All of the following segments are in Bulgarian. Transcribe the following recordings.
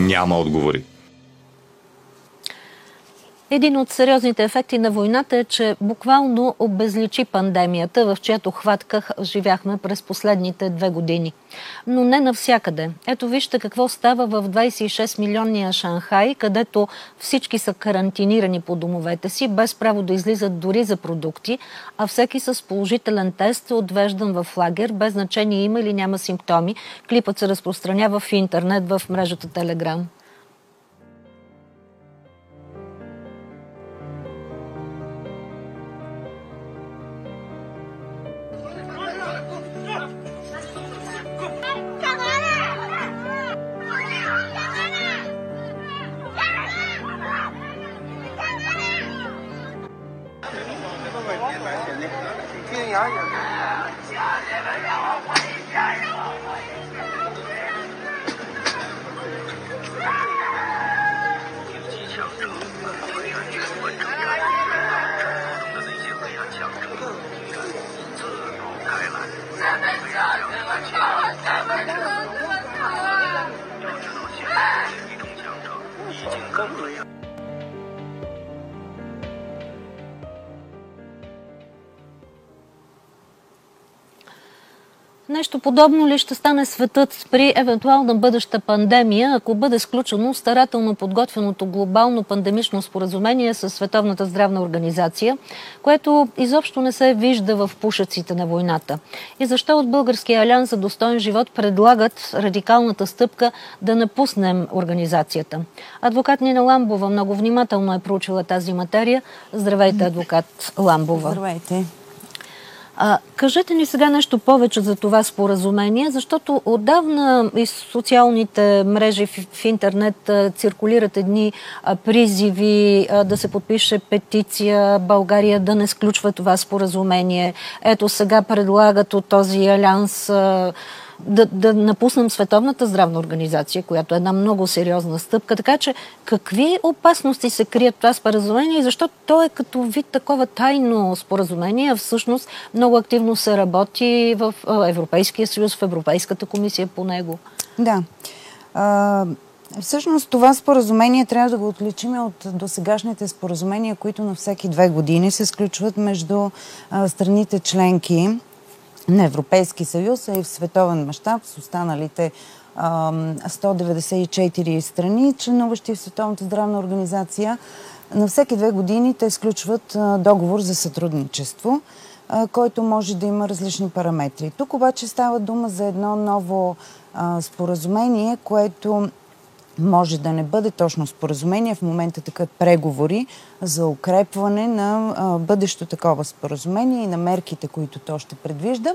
Няма отговори. Един от сериозните ефекти на войната е, че буквално обезличи пандемията, в чиято хватка живяхме през последните две години. Но не навсякъде. Ето вижте какво става в 26 милионния Шанхай, където всички са карантинирани по домовете си, без право да излизат дори за продукти, а всеки с положителен тест е отвеждан в лагер, без значение има или няма симптоми. Клипът се разпространява в интернет в мрежата Телеграм. Нещо подобно ли ще стане светът при евентуална бъдеща пандемия, ако бъде сключено старателно подготвеното глобално пандемично споразумение с Световната здравна организация, което изобщо не се вижда в пушеците на войната? И защо от Българския алианс за достоен живот предлагат радикалната стъпка да напуснем организацията? Адвокат Нина Ламбова много внимателно е проучила тази материя. Здравейте, адвокат Ламбова. Здравейте. А, кажете ни сега нещо повече за това споразумение, защото отдавна и социалните мрежи в, в интернет а, циркулират едни а, призиви а, да се подпише петиция България да не сключва това споразумение. Ето сега предлагат от този алианс а, да, да напуснем Световната здравна организация, която е една много сериозна стъпка. Така че какви опасности се крият това споразумение и защо то е като вид такова тайно споразумение, а всъщност много активно се работи в Европейския съюз, в Европейската комисия по него? Да. А, всъщност това споразумение трябва да го отличим от досегашните споразумения, които на всеки две години се сключват между а, страните членки на Европейски съюз, а и в световен мащаб с останалите 194 страни, членуващи в Световната здравна организация. На всеки две години те сключват договор за сътрудничество, който може да има различни параметри. Тук обаче става дума за едно ново споразумение, което може да не бъде точно споразумение. В момента такът преговори за укрепване на а, бъдещо такова споразумение и на мерките, които то ще предвижда.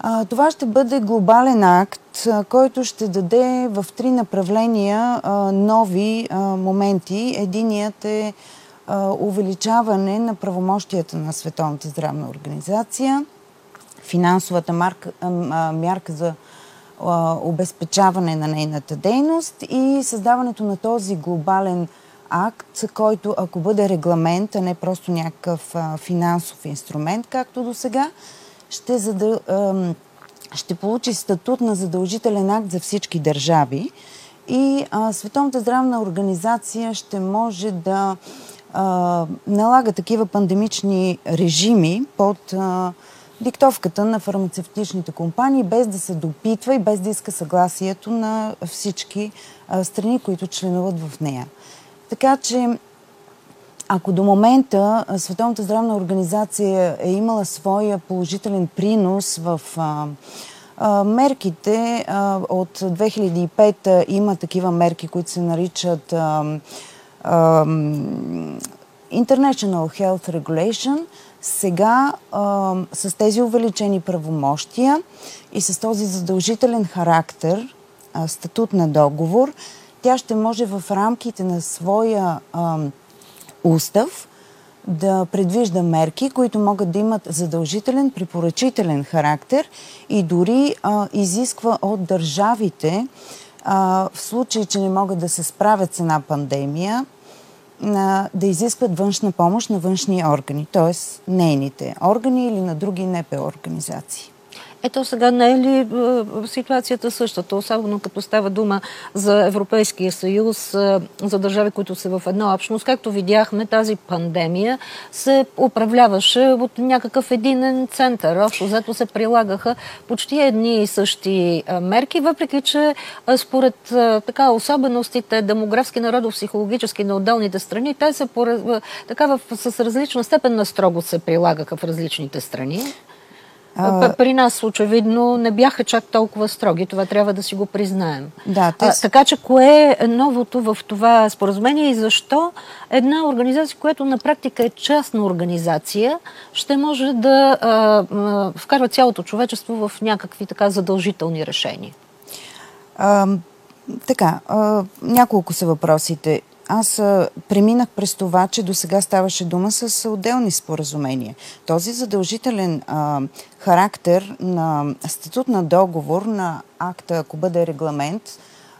А, това ще бъде глобален акт, а, който ще даде в три направления нови моменти. Единият е увеличаване на правомощията на Световната здравна организация, финансовата марка, мярка за обезпечаване на нейната дейност и създаването на този глобален акт, който ако бъде регламент, а не просто някакъв финансов инструмент, както до сега, ще, задъл... ще получи статут на задължителен акт за всички държави. И Световната здравна организация ще може да налага такива пандемични режими под а, диктовката на фармацевтичните компании, без да се допитва и без да иска съгласието на всички страни, които членуват в нея. Така че, ако до момента Световната здравна организация е имала своя положителен принос в мерките от 2005 има такива мерки, които се наричат International Health Regulation – сега а, с тези увеличени правомощия и с този задължителен характер, а, статут на договор, тя ще може в рамките на своя а, устав да предвижда мерки, които могат да имат задължителен, препоръчителен характер и дори а, изисква от държавите, а, в случай, че не могат да се справят с една пандемия, на, да изискват външна помощ на външни органи, т.е. нейните органи или на други НП организации. Ето сега не е ли е, ситуацията същата, особено като става дума за Европейския съюз, е, за държави, които са в една общност. Както видяхме, тази пандемия се управляваше от някакъв единен център. Общо взето се прилагаха почти едни и същи е, мерки, въпреки че според така особеностите демографски, народо-психологически на отделните страни, те са така в, с различна степен на строго се прилагаха в различните страни. А... При нас очевидно не бяха чак толкова строги. Това трябва да си го признаем. Да, те... а, така че кое е новото в това споразумение и защо една организация, която на практика е частна организация, ще може да а, а, вкарва цялото човечество в някакви така задължителни решения? А, така, а, няколко са въпросите аз преминах през това, че до сега ставаше дума с отделни споразумения. Този задължителен а, характер на статут на договор на акта, ако бъде регламент,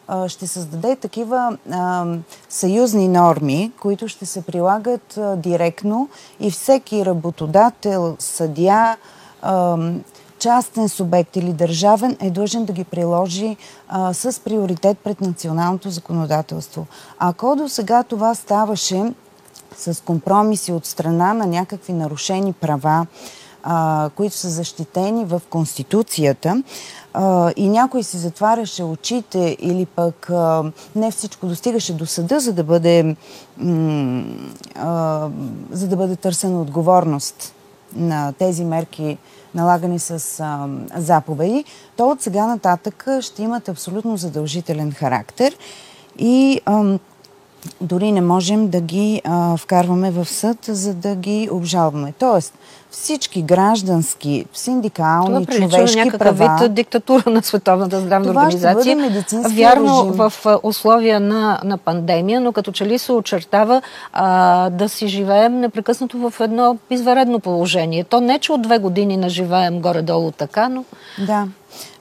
а, ще създаде такива а, съюзни норми, които ще се прилагат а, директно и всеки работодател, съдя, частен субект или държавен е длъжен да ги приложи а, с приоритет пред националното законодателство. Ако до сега това ставаше с компромиси от страна на някакви нарушени права, а, които са защитени в Конституцията, а, и някой си затваряше очите или пък а, не всичко достигаше до съда, за да бъде, м- а, за да бъде търсена отговорност на тези мерки налагани с а, заповеди, то от сега нататък ще имат абсолютно задължителен характер. И а, дори не можем да ги а, вкарваме в съд, за да ги обжалваме. Тоест, всички граждански, синдикални, Това човешки права... вид диктатура на Световната здравна това организация. Вярно режим. в условия на, на пандемия, но като че ли се очертава а, да си живеем непрекъснато в едно изваредно положение. То не, че от две години не живеем горе-долу така, но... Да.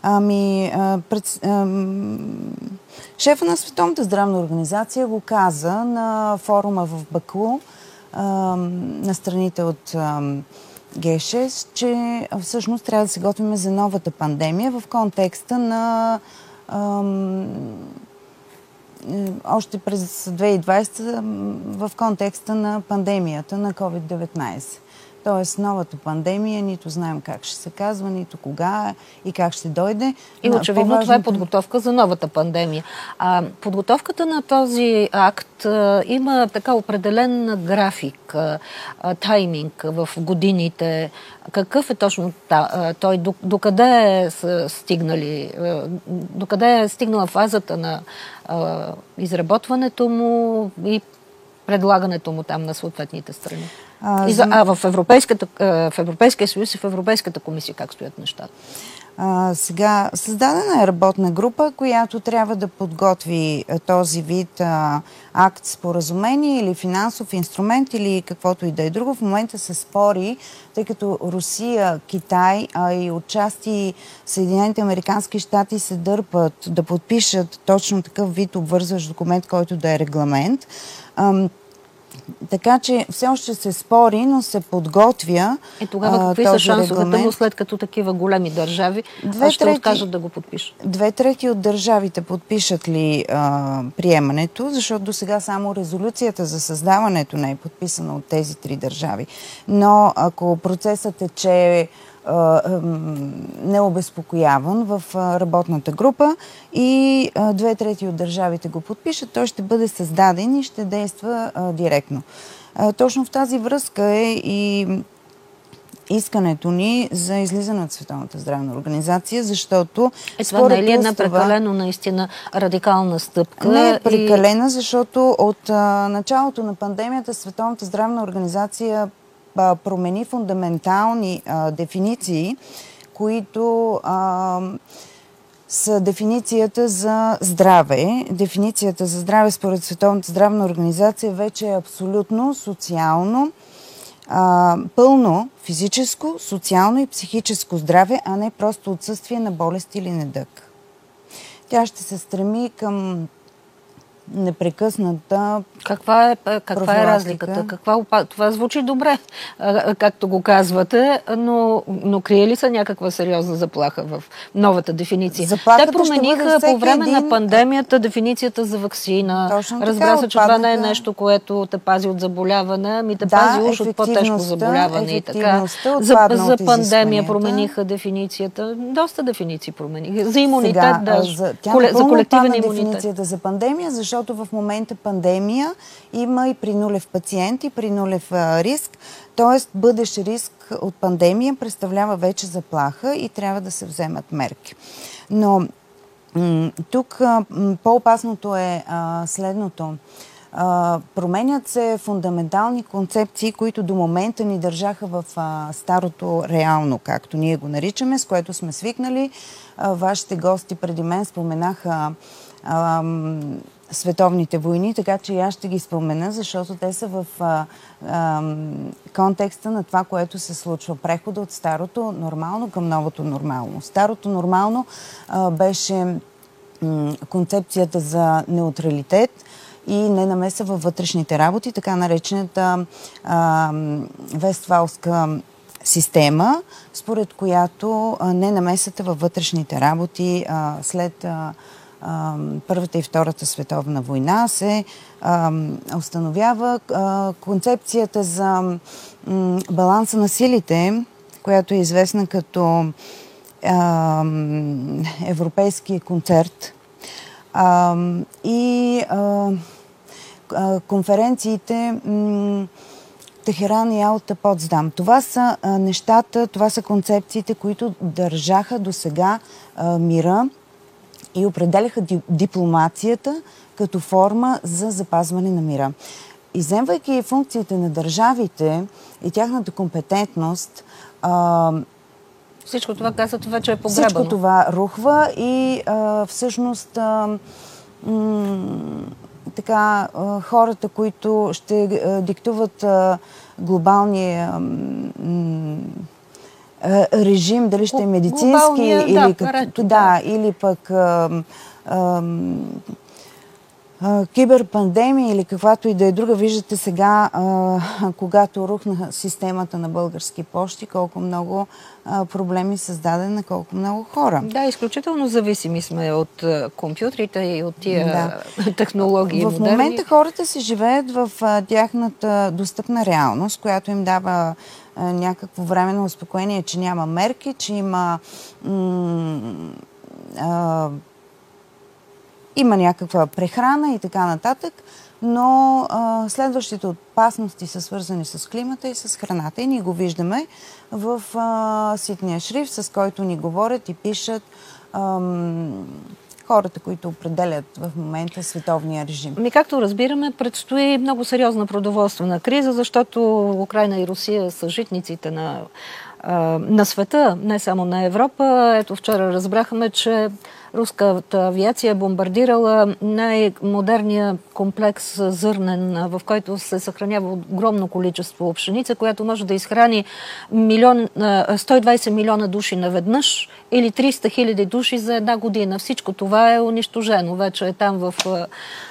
Ами, а, пред, а, шефа на Световната здравна организация го каза на форума в Баку, на страните от... А, Г6, че всъщност трябва да се готвим за новата пандемия в контекста на е, още през 2020 в контекста на пандемията на COVID-19. Тоест новата пандемия, нито знаем как ще се казва, нито кога и как ще дойде. И очевидно това е подготовка за новата пандемия. А, подготовката на този акт а, има така определен график, а, тайминг в годините. Какъв е точно та, той? Докъде е стигнали? Докъде е стигнала фазата на изработването му и предлагането му там на съответните страни? А, за... а в, Европейската, в Европейския съюз и в Европейската комисия как стоят нещата? А, сега, създадена е работна група, която трябва да подготви този вид а, акт, споразумение или финансов инструмент или каквото и да е друго. В момента се спори, тъй като Русия, Китай, а и отчасти Съединените Американски щати се дърпат да подпишат точно такъв вид обвързващ документ, който да е регламент. Така че все още се спори, но се подготвя. И тогава какви са шансовете му, след като такива големи държави Две ще трети, откажат да го подпишат? Две трети от държавите подпишат ли а, приемането, защото до сега само резолюцията за създаването не е подписана от тези три държави. Но ако процесът тече необезпокояван в работната група и две трети от държавите го подпишат, той ще бъде създаден и ще действа директно. Точно в тази връзка е и искането ни за излизане от Световната здравна организация, защото... Е, това не е ли една прекалено наистина радикална стъпка? Не е прекалена, и... защото от а, началото на пандемията Световната здравна организация промени фундаментални а, дефиниции, които а, са дефиницията за здраве. Дефиницията за здраве според Световната здравна организация вече е абсолютно социално, а, пълно физическо, социално и психическо здраве, а не просто отсъствие на болест или недък. Тя ще се стреми към непрекъсната каква е, каква е разликата? Каква, това звучи добре, както го казвате, но, но крие ли са някаква сериозна заплаха в новата дефиниция? Заплахата Те промениха по време един... на пандемията дефиницията за вакцина. Точно Разбра се, че това не е нещо, което те пази от заболяване, ами те Да, пази уж от по-тежко заболяване и така. За, отпадна за пандемия промениха дефиницията. Доста дефиниции промениха. За имунитет, Сега, да. за, тя коле- за колективен отпадна имунитет. дефиницията за пандемия, защото в момента пандемия има и при нулев пациент, и при нулев риск. Тоест, бъдещ риск от пандемия представлява вече заплаха и трябва да се вземат мерки. Но тук по-опасното е следното. Променят се фундаментални концепции, които до момента ни държаха в старото реално, както ние го наричаме, с което сме свикнали. Вашите гости преди мен споменаха световните войни, така че и аз ще ги спомена, защото те са в а, а, контекста на това, което се случва. Прехода от старото нормално към новото нормално. Старото нормално а, беше м, концепцията за неутралитет и ненамеса във вътрешните работи, така наречената а, Вествалска система, според която ненамесата във вътрешните работи а, след а, Първата и Втората световна война се установява концепцията за баланса на силите, която е известна като европейски концерт. И конференциите Техеран и Алта Потсдам. Това са нещата, това са концепциите, които държаха до сега мира и определяха ди, дипломацията като форма за запазване на мира. Иземвайки функциите на държавите и тяхната компетентност, а, Всичко това казват вече е погребано. всичко това рухва и а, всъщност а, м- така, а, хората, които ще диктуват глобалния м- режим, дали ще е медицински Глобалния, или, да, като, да, или пък киберпандемия или каквато и да е друга. Виждате сега, когато рухна системата на български почти, колко много проблеми създаде на колко много хора. Да, изключително зависими сме от компютрите и от тия Да. технологии. В модерни. момента хората си живеят в тяхната достъпна реалност, която им дава някакво временно успокоение, че няма мерки, че има м- има някаква прехрана и така нататък, но а, следващите опасности са свързани с климата и с храната. И ние го виждаме в а, ситния шрифт, с който ни говорят и пишат ам, хората, които определят в момента световния режим. Ми, както разбираме, предстои много сериозна продоволствена криза, защото Украина и Русия са житниците на, на света, не само на Европа. Ето вчера разбрахме, че руската авиация е бомбардирала най-модерния комплекс зърнен, в който се съхранява огромно количество пшеница, която може да изхрани милион, а, 120 милиона души наведнъж или 300 хиляди души за една година. Всичко това е унищожено. Вече е там в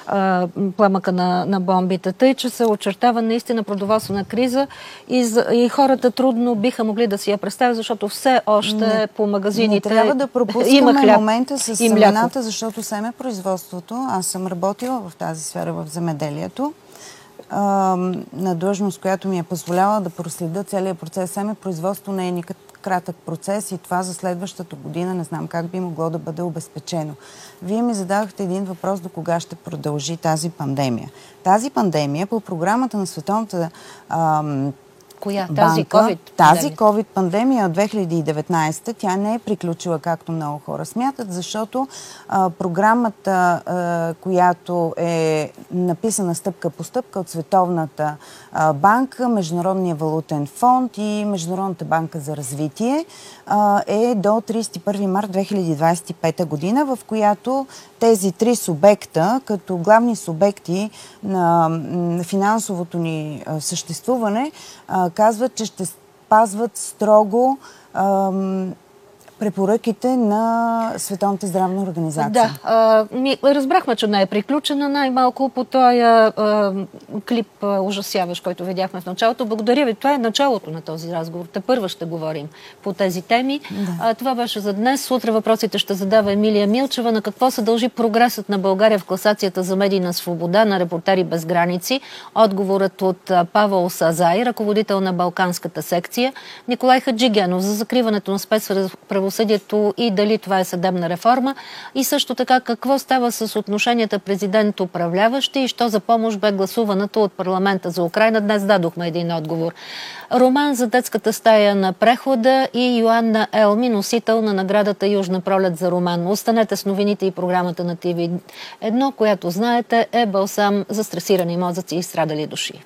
а, пламъка на, на бомбите. Тъй, че се очертава наистина продоволствена криза и, за, и хората трудно биха могли да си я представят, защото все още Не- по магазините Не трябва да има пропускаме хляб момента с и мляко. семената, защото семепроизводството, аз съм работила в тази сфера в земеделието, а, на длъжност, която ми е позволяла да проследя целият процес. Семепроизводство не е никак кратък процес и това за следващата година не знам как би могло да бъде обезпечено. Вие ми зададохте един въпрос до кога ще продължи тази пандемия. Тази пандемия по програмата на Световната ам, Коя? Тази банка, COVID? Тази COVID-пандемия от 2019, тя не е приключила, както много хора смятат, защото а, програмата, а, която е написана стъпка по стъпка от Световната а, банка, Международния валутен фонд и Международната банка за развитие, е до 31 март 2025 година, в която тези три субекта, като главни субекти на финансовото ни съществуване, казват, че ще спазват строго препоръките на Световната здравна организация. Да, а, ми, разбрахме, че не е приключена най-малко по този а, клип а, ужасяващ, който видяхме в началото. Благодаря ви. Това е началото на този разговор. Те първа ще говорим по тези теми. Да. А, това беше за днес. Сутре въпросите ще задава Емилия Милчева. На какво се дължи прогресът на България в класацията за медийна свобода на репортери без граници? Отговорът от Павел Сазай, ръководител на Балканската секция. Николай Хаджигенов за закриването на спецправосъдието и дали това е съдебна реформа. И също така какво става с отношенията президент-управляващи и що за помощ бе гласуваната от парламента за Украина. Днес дадохме един отговор. Роман за детската стая на прехода и Йоанна Елми, носител на наградата Южна пролет за роман. Останете с новините и програмата на ТВ. Едно, която знаете, е балсам за стресирани мозъци и страдали души.